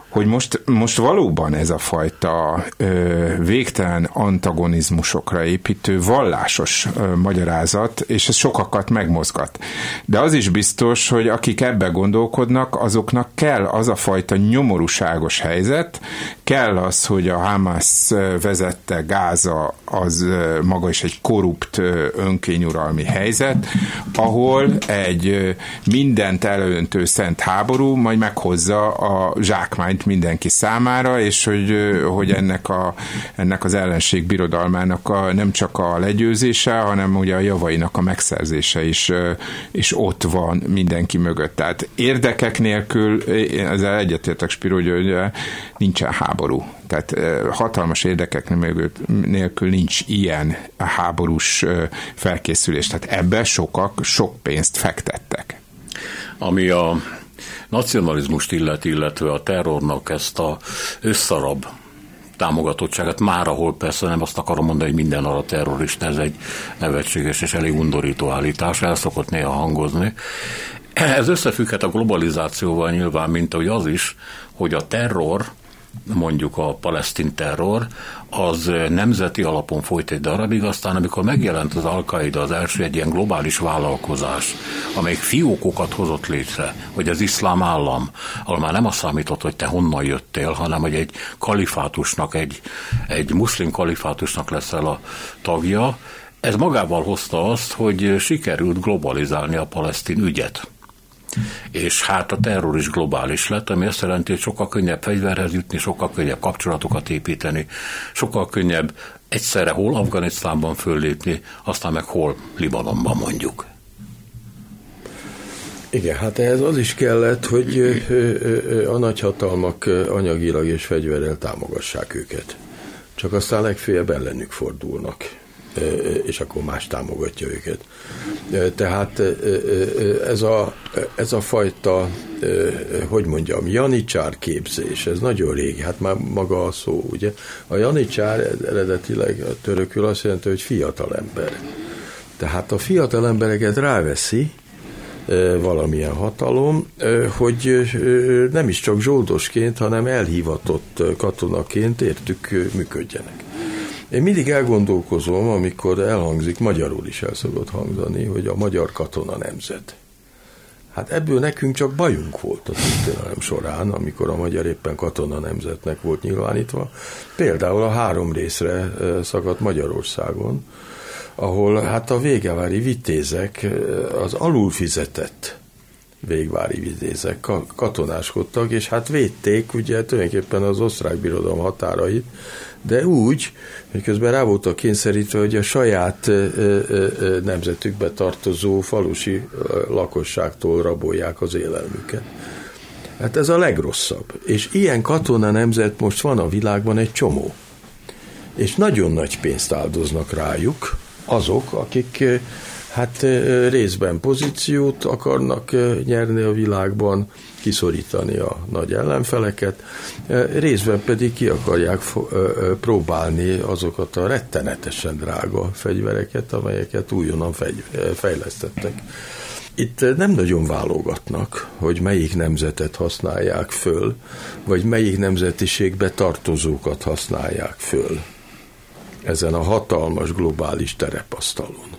Speaker 3: hogy most, most valóban ez a fajta ö, végtelen antagonizmusokra építő vallásos ö, magyarázat, és ez sokakat megmozgat. De az is biztos, hogy akik ebbe gondolkodnak, azoknak kell az a fajta nyomorúságos helyzet, kell az, hogy a Hamas vezette Gáza az maga is egy korrupt önkényuralmi helyzet, ahol egy mindent elöntő szent háború majd meghozza a zsákmányt mint mindenki számára, és hogy, hogy ennek, a, ennek az ellenség birodalmának a, nem csak a legyőzése, hanem ugye a javainak a megszerzése is, is ott van mindenki mögött. Tehát érdekek nélkül, ezzel egyetértek Spiro, hogy nincsen háború. Tehát hatalmas érdekek nélkül nincs ilyen háborús felkészülés. Tehát ebbe sokak sok pénzt fektettek.
Speaker 1: Ami a nacionalizmust illeti, illetve a terrornak ezt a összarab támogatottságát, már ahol persze nem azt akarom mondani, hogy minden a terrorista, ez egy nevetséges és elég undorító állítás, el szokott néha hangozni. Ez összefügghet a globalizációval nyilván, mint ahogy az is, hogy a terror mondjuk a palesztin terror, az nemzeti alapon folyt egy darabig, aztán amikor megjelent az al az első egy ilyen globális vállalkozás, amelyik fiókokat hozott létre, hogy az iszlám állam, ahol már nem azt számított, hogy te honnan jöttél, hanem hogy egy kalifátusnak, egy, egy muszlim kalifátusnak leszel a tagja, ez magával hozta azt, hogy sikerült globalizálni a palesztin ügyet és hát a terror is globális lett, ami azt jelenti, hogy sokkal könnyebb fegyverhez jutni, sokkal könnyebb kapcsolatokat építeni, sokkal könnyebb egyszerre hol Afganisztánban föllépni, aztán meg hol Libanonban mondjuk.
Speaker 4: Igen, hát ehhez az is kellett, hogy a nagyhatalmak anyagilag és fegyverrel támogassák őket. Csak aztán legfeljebb ellenük fordulnak és akkor más támogatja őket. Tehát ez a, ez a fajta, hogy mondjam, janicsár képzés, ez nagyon régi, hát már maga a szó, ugye? A janicsár eredetileg törökül azt jelenti, hogy fiatal ember. Tehát a fiatal embereket ráveszi, valamilyen hatalom, hogy nem is csak zsoldosként, hanem elhivatott katonaként értük működjenek. Én mindig elgondolkozom, amikor elhangzik, magyarul is el szokott hangzani, hogy a magyar katona nemzet. Hát ebből nekünk csak bajunk volt a történelem során, amikor a magyar éppen katona nemzetnek volt nyilvánítva. Például a három részre szakadt Magyarországon, ahol hát a végevári vitézek az alulfizetett végvári vitézek katonáskodtak, és hát védték ugye tulajdonképpen az osztrák birodalom határait, de úgy, hogy közben rá voltak kényszerítve, hogy a saját nemzetükbe tartozó falusi lakosságtól rabolják az élelmüket. Hát ez a legrosszabb. És ilyen katona nemzet most van a világban egy csomó. És nagyon nagy pénzt áldoznak rájuk azok, akik hát részben pozíciót akarnak nyerni a világban, kiszorítani a nagy ellenfeleket, részben pedig ki akarják próbálni azokat a rettenetesen drága fegyvereket, amelyeket újonnan fejlesztettek. Itt nem nagyon válogatnak, hogy melyik nemzetet használják föl, vagy melyik nemzetiségbe tartozókat használják föl ezen a hatalmas globális terepasztalon.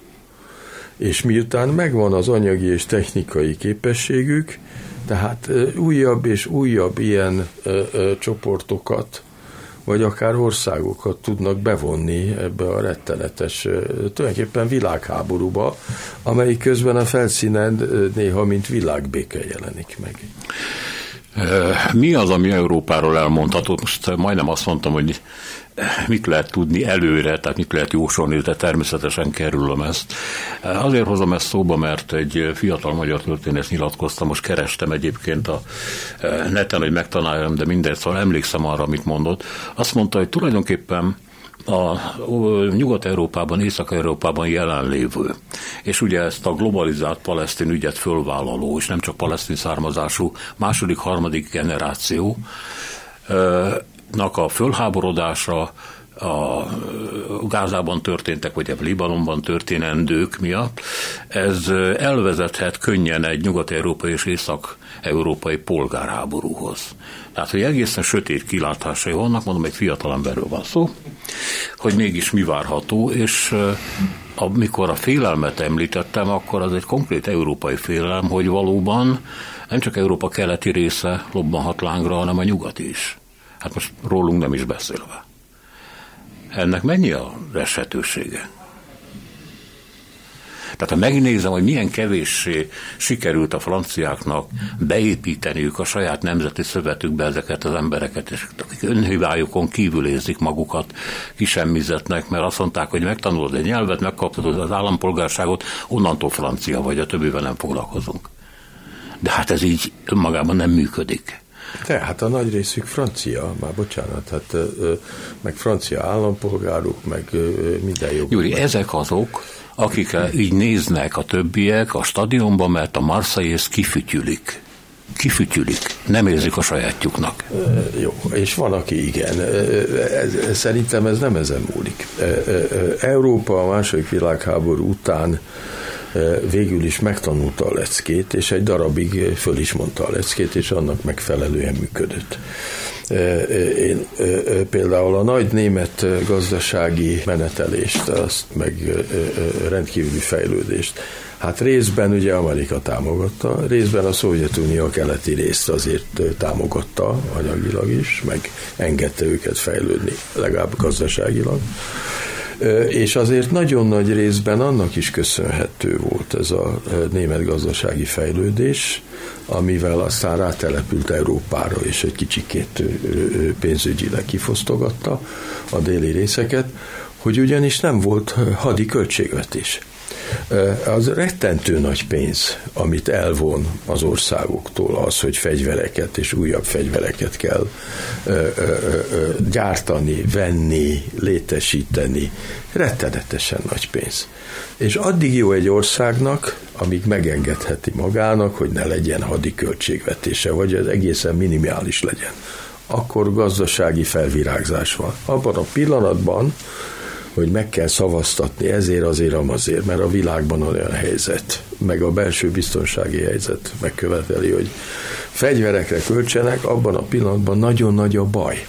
Speaker 4: És miután megvan az anyagi és technikai képességük, tehát újabb és újabb ilyen ö, ö, csoportokat, vagy akár országokat tudnak bevonni ebbe a rettenetes, tulajdonképpen világháborúba, amelyik közben a felszínen néha mint világbéke jelenik meg.
Speaker 1: Mi az, ami Európáról elmondható? Most majdnem azt mondtam, hogy mit lehet tudni előre, tehát mit lehet jósolni, de természetesen kerülöm ezt. Azért hozom ezt szóba, mert egy fiatal magyar történész nyilatkozta, most kerestem egyébként a neten, hogy megtaláljam, de mindegy, szóval emlékszem arra, amit mondott. Azt mondta, hogy tulajdonképpen a Nyugat-Európában, Észak-Európában jelenlévő, és ugye ezt a globalizált palesztin ügyet fölvállaló, és nem csak palesztin származású második, harmadik generáció, a fölháborodása, a Gázában történtek, vagy a Libanonban történendők miatt, ez elvezethet könnyen egy nyugat-európai és észak-európai polgárháborúhoz. Tehát, hogy egészen sötét kilátásai vannak, mondom, egy fiatal emberről van szó, hogy mégis mi várható, és amikor a félelmet említettem, akkor az egy konkrét európai félelem, hogy valóban nem csak Európa keleti része lobbanhat lángra, hanem a nyugat is. Hát most rólunk nem is beszélve. Ennek mennyi a eshetősége? Tehát ha megnézem, hogy milyen kevéssé sikerült a franciáknak beépíteniük a saját nemzeti szövetükbe ezeket az embereket, és akik önhibájukon kívül érzik magukat, kisemmizetnek, mert azt mondták, hogy megtanulod egy nyelvet, megkaptad az állampolgárságot, onnantól francia vagy, a többivel nem foglalkozunk. De hát ez így önmagában nem működik.
Speaker 4: De hát a nagy részük francia, már bocsánat, hát meg francia állampolgárok, meg minden jog.
Speaker 1: Júri, ezek azok, akik így néznek a többiek a stadionban, mert a Marseille kifütyülik kifütyülik, nem érzik a sajátjuknak.
Speaker 4: Jó, és van, aki igen. Ez, szerintem ez nem ezen múlik. Európa a második világháború után végül is megtanulta a leckét, és egy darabig föl is mondta a leckét, és annak megfelelően működött. Én például a nagy német gazdasági menetelést, azt meg rendkívüli fejlődést, Hát részben ugye Amerika támogatta, részben a Szovjetunió a keleti részt azért támogatta anyagilag is, meg engedte őket fejlődni, legalább gazdaságilag és azért nagyon nagy részben annak is köszönhető volt ez a német gazdasági fejlődés, amivel aztán rátelepült Európára, és egy kicsikét pénzügyileg kifosztogatta a déli részeket, hogy ugyanis nem volt hadi költségvetés. Az rettentő nagy pénz, amit elvon az országoktól az, hogy fegyvereket és újabb fegyvereket kell gyártani, venni, létesíteni. Rettenetesen nagy pénz. És addig jó egy országnak, amíg megengedheti magának, hogy ne legyen hadi költségvetése, vagy ez egészen minimális legyen. Akkor gazdasági felvirágzás van. Abban a pillanatban, hogy meg kell szavaztatni ezért, azért, amazért, mert a világban olyan helyzet, meg a belső biztonsági helyzet megköveteli, hogy fegyverekre költsenek, abban a pillanatban nagyon nagy a baj.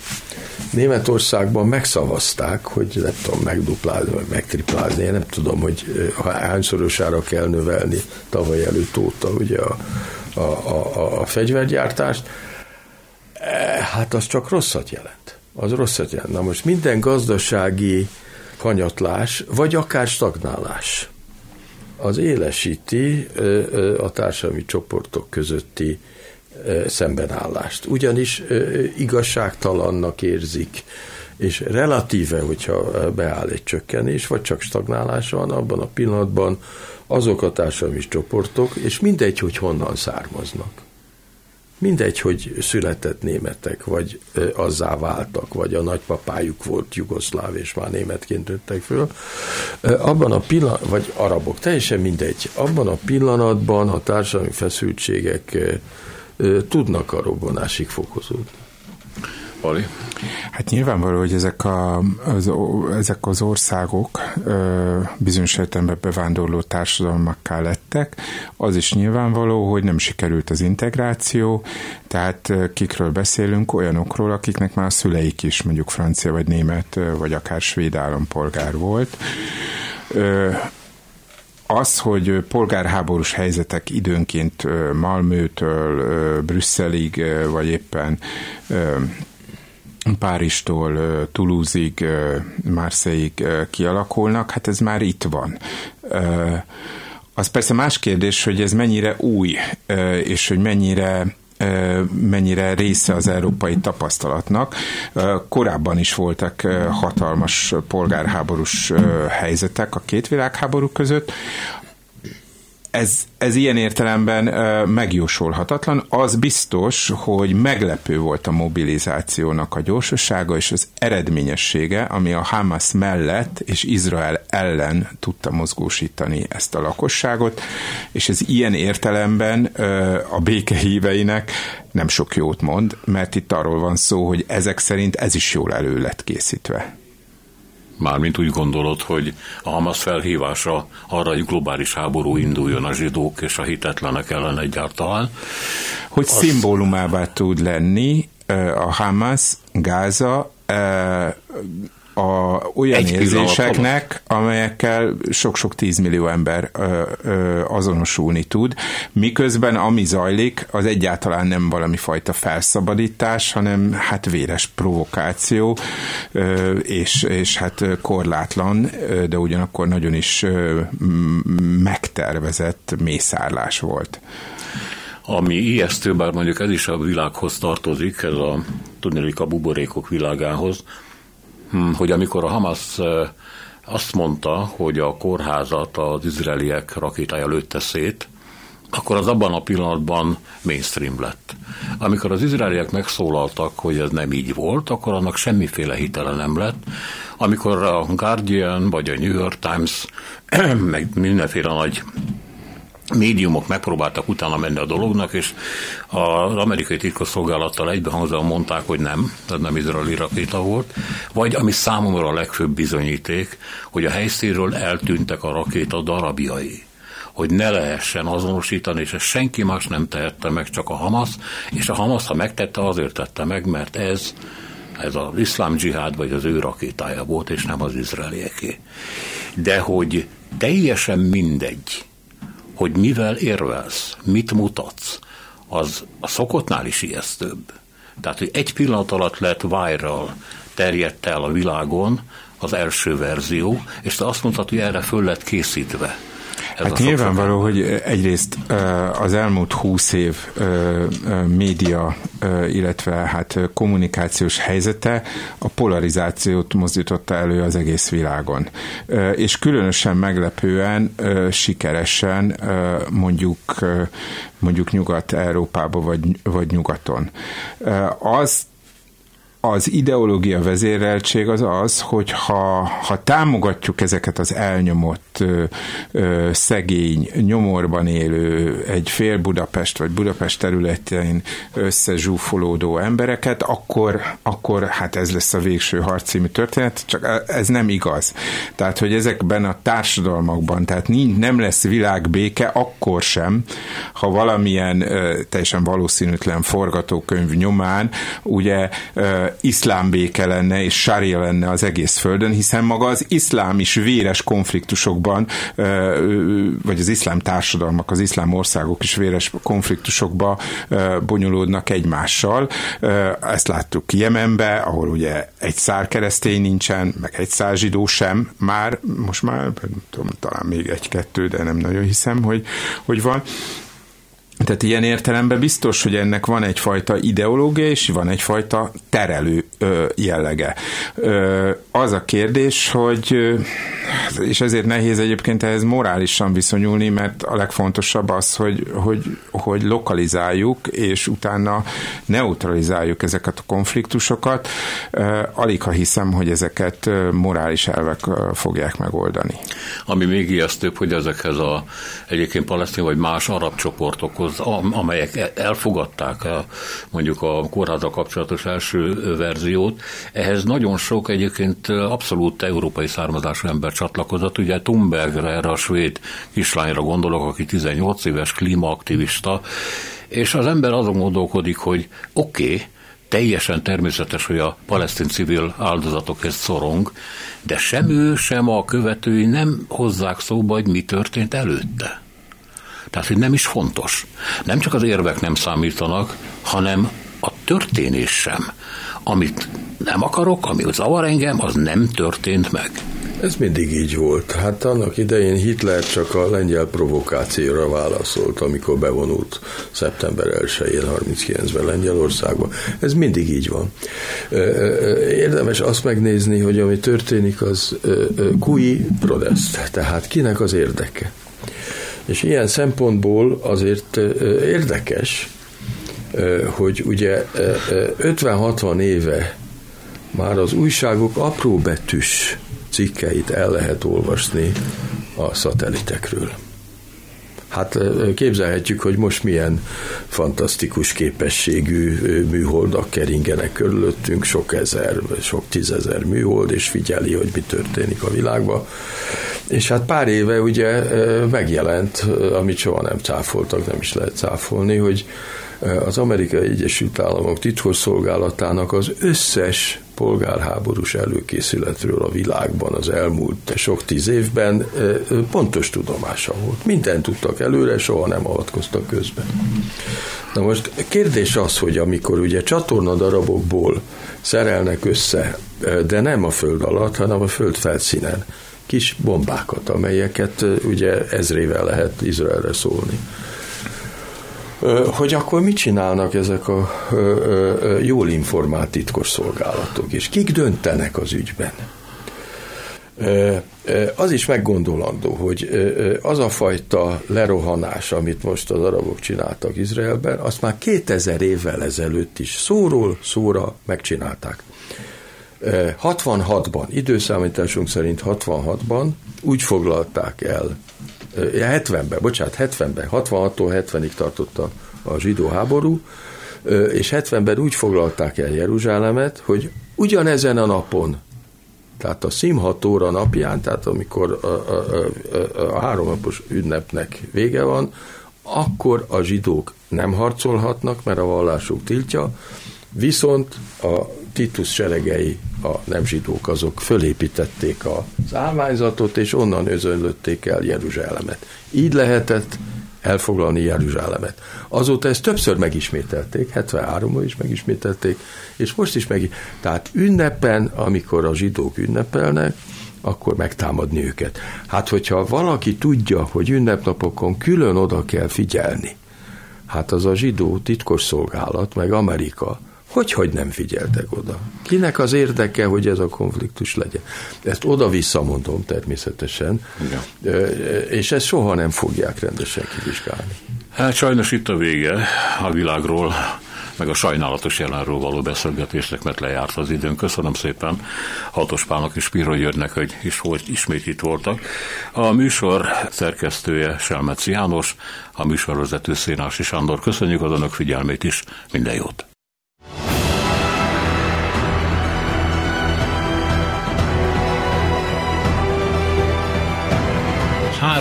Speaker 4: Németországban megszavazták, hogy nem tudom, megduplázni, vagy megtriplázni, én nem tudom, hogy hányszorosára kell növelni tavaly előtt óta ugye a, a, a, a fegyvergyártást. E, hát az csak rosszat jelent. Az rosszat jelent. Na most minden gazdasági kanyatlás, vagy akár stagnálás. Az élesíti a társadalmi csoportok közötti szembenállást. Ugyanis igazságtalannak érzik, és relatíve, hogyha beáll egy csökkenés, vagy csak stagnálás van, abban a pillanatban azok a társadalmi csoportok, és mindegy, hogy honnan származnak Mindegy, hogy született németek, vagy azzá váltak, vagy a nagypapájuk volt jugoszláv, és már németként nőttek föl. Abban a pillanatban, vagy arabok, teljesen mindegy. Abban a pillanatban a társadalmi feszültségek tudnak a robbanásig fokozódni.
Speaker 1: Ali?
Speaker 3: Hát nyilvánvaló, hogy ezek, a, az, ezek az országok bizonyos értelemben bevándorló társadalmakká lettek. Az is nyilvánvaló, hogy nem sikerült az integráció, tehát kikről beszélünk, olyanokról, akiknek már a szüleik is mondjuk francia vagy német, vagy akár svéd állampolgár volt. Ö, az, hogy polgárháborús helyzetek időnként Malmőtől Brüsszelig, vagy éppen Párizstól Toulouse-ig, Marseille-ig kialakulnak, hát ez már itt van. Az persze más kérdés, hogy ez mennyire új, és hogy mennyire mennyire része az európai tapasztalatnak. Korábban is voltak hatalmas polgárháborús helyzetek a két világháború között, ez, ez ilyen értelemben megjósolhatatlan. Az biztos, hogy meglepő volt a mobilizációnak a gyorsasága és az eredményessége, ami a Hamas mellett és Izrael ellen tudta mozgósítani ezt a lakosságot, és ez ilyen értelemben a békehíveinek nem sok jót mond, mert itt arról van szó, hogy ezek szerint ez is jól elő lett készítve.
Speaker 1: Mármint úgy gondolod, hogy a Hamas felhívása arra, hogy globális háború induljon a zsidók és a hitetlenek ellen egyáltalán.
Speaker 3: Hogy az... szimbólumává tud lenni a Hamas, Gáza, a, olyan Egy érzéseknek, amelyekkel sok-sok tízmillió ember ö, ö, azonosulni tud, miközben ami zajlik, az egyáltalán nem valami fajta felszabadítás, hanem hát véres provokáció, ö, és, és hát korlátlan, de ugyanakkor nagyon is ö, megtervezett mészárlás volt.
Speaker 1: Ami ijesztő, bár mondjuk ez is a világhoz tartozik, ez a tudnélik a buborékok világához, hogy amikor a Hamas azt mondta, hogy a kórházat az izraeliek rakétája lőtte szét, akkor az abban a pillanatban mainstream lett. Amikor az izraeliek megszólaltak, hogy ez nem így volt, akkor annak semmiféle hitele nem lett. Amikor a Guardian vagy a New York Times, meg mindenféle nagy médiumok megpróbáltak utána menni a dolognak, és az amerikai titkosszolgálattal egybehangzóan mondták, hogy nem, tehát nem izraeli rakéta volt, vagy ami számomra a legfőbb bizonyíték, hogy a helyszínről eltűntek a rakéta darabjai. Hogy ne lehessen azonosítani, és ezt senki más nem tehette meg, csak a Hamas, és a Hamas, ha megtette, azért tette meg, mert ez, ez az iszlám dzsihád, vagy az ő rakétája volt, és nem az izraelieké. De hogy teljesen mindegy, hogy mivel érvelsz, mit mutatsz, az a szokottnál is ijesztőbb. Tehát, hogy egy pillanat alatt lett viral, terjedt el a világon az első verzió, és te azt mondtad, hogy erre föl lett készítve.
Speaker 3: Ez hát nyilvánvaló, hogy egyrészt az elmúlt húsz év média, illetve hát kommunikációs helyzete a polarizációt mozdította elő az egész világon. És különösen meglepően, sikeresen mondjuk mondjuk Nyugat-Európába vagy, vagy nyugaton. Az az ideológia vezéreltség az az, hogy ha, ha támogatjuk ezeket az elnyomott, ö, szegény, nyomorban élő, egy fél Budapest vagy Budapest területén összezsúfolódó embereket, akkor, akkor hát ez lesz a végső harc című történet, csak ez nem igaz. Tehát, hogy ezekben a társadalmakban, tehát nem lesz világbéke akkor sem, ha valamilyen teljesen valószínűtlen forgatókönyv nyomán ugye iszlám béke lenne és sária lenne az egész földön, hiszen maga az iszlám is véres konfliktusokban, vagy az iszlám társadalmak, az iszlám országok is véres konfliktusokba bonyolódnak egymással. Ezt láttuk Jemenbe, ahol ugye egy szár keresztény nincsen, meg egy szár zsidó sem, már, most már tudom, talán még egy-kettő, de nem nagyon hiszem, hogy, hogy van. Tehát ilyen értelemben biztos, hogy ennek van egyfajta ideológia, és van egyfajta terelő jellege. Az a kérdés, hogy, és ezért nehéz egyébként ehhez morálisan viszonyulni, mert a legfontosabb az, hogy, hogy, hogy lokalizáljuk, és utána neutralizáljuk ezeket a konfliktusokat. Alig ha hiszem, hogy ezeket morális elvek fogják megoldani.
Speaker 1: Ami még ijesztőbb, hogy ezekhez a egyébként palesztin vagy más arab csoportokhoz az, amelyek elfogadták a, mondjuk a kórházal kapcsolatos első verziót, ehhez nagyon sok egyébként abszolút európai származású ember csatlakozott. Ugye Thunbergre, erre a svéd kislányra gondolok, aki 18 éves klímaaktivista, és az ember azon gondolkodik, hogy oké, okay, teljesen természetes, hogy a palesztin civil áldozatokhez szorong, de sem ő, sem a követői nem hozzák szóba, hogy mi történt előtte. Tehát, hogy nem is fontos. Nem csak az érvek nem számítanak, hanem a történés sem. Amit nem akarok, ami zavar engem, az nem történt meg.
Speaker 4: Ez mindig így volt. Hát annak idején Hitler csak a lengyel provokációra válaszolt, amikor bevonult szeptember 1-én 39-ben Lengyelországba. Ez mindig így van. Érdemes azt megnézni, hogy ami történik, az kui prodest, tehát kinek az érdeke. És ilyen szempontból azért érdekes, hogy ugye 50-60 éve már az újságok apró betűs cikkeit el lehet olvasni a szatelitekről. Hát képzelhetjük, hogy most milyen fantasztikus képességű műholdak keringenek körülöttünk, sok ezer, sok tízezer műhold, és figyeli, hogy mi történik a világban. És hát pár éve ugye megjelent, amit soha nem cáfoltak, nem is lehet cáfolni, hogy az Amerikai Egyesült Államok titkosszolgálatának az összes polgárháborús előkészületről a világban az elmúlt sok tíz évben pontos tudomása volt. Mindent tudtak előre, soha nem avatkoztak közben. Na most kérdés az, hogy amikor ugye csatorna darabokból szerelnek össze, de nem a föld alatt, hanem a föld felszínen, kis bombákat, amelyeket ugye ezrével lehet Izraelre szólni hogy akkor mit csinálnak ezek a jól informált titkos szolgálatok, és kik döntenek az ügyben? Az is meggondolandó, hogy az a fajta lerohanás, amit most az arabok csináltak Izraelben, azt már 2000 évvel ezelőtt is szóról szóra megcsinálták. 66-ban, időszámításunk szerint 66-ban úgy foglalták el 70-ben, bocsánat, 70-ben, 66-tól 70-ig tartott a, a zsidó háború, és 70-ben úgy foglalták el Jeruzsálemet, hogy ugyanezen a napon, tehát a Szimhatóra napján, tehát amikor a, a, a, a háromnapos ünnepnek vége van, akkor a zsidók nem harcolhatnak, mert a vallásuk tiltja, viszont a Titus seregei, a nem zsidók, azok fölépítették az állványzatot, és onnan özönlötték el Jeruzsálemet. Így lehetett elfoglalni Jeruzsálemet. Azóta ezt többször megismételték, 73-ban is megismételték, és most is meg. Tehát ünnepen, amikor a zsidók ünnepelnek, akkor megtámadni őket. Hát, hogyha valaki tudja, hogy ünnepnapokon külön oda kell figyelni, hát az a zsidó titkos szolgálat, meg Amerika, hogy, hogy nem figyeltek oda? Kinek az érdeke, hogy ez a konfliktus legyen? Ezt oda-vissza mondom természetesen, ja. és ezt soha nem fogják rendesen kivizsgálni.
Speaker 1: Hát sajnos itt a vége a világról, meg a sajnálatos jelenről való beszélgetésnek, mert lejárt az időn. Köszönöm szépen Hatos Pálnak és Piro Györgynek, hogy is volt, ismét itt voltak. A műsor szerkesztője Selmec János, a műsorvezető Szénási Sándor. Köszönjük az önök figyelmét is, minden jót!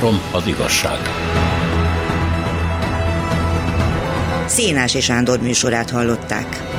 Speaker 1: Három az igazság.
Speaker 5: Szénás és Sándor műsorát hallották.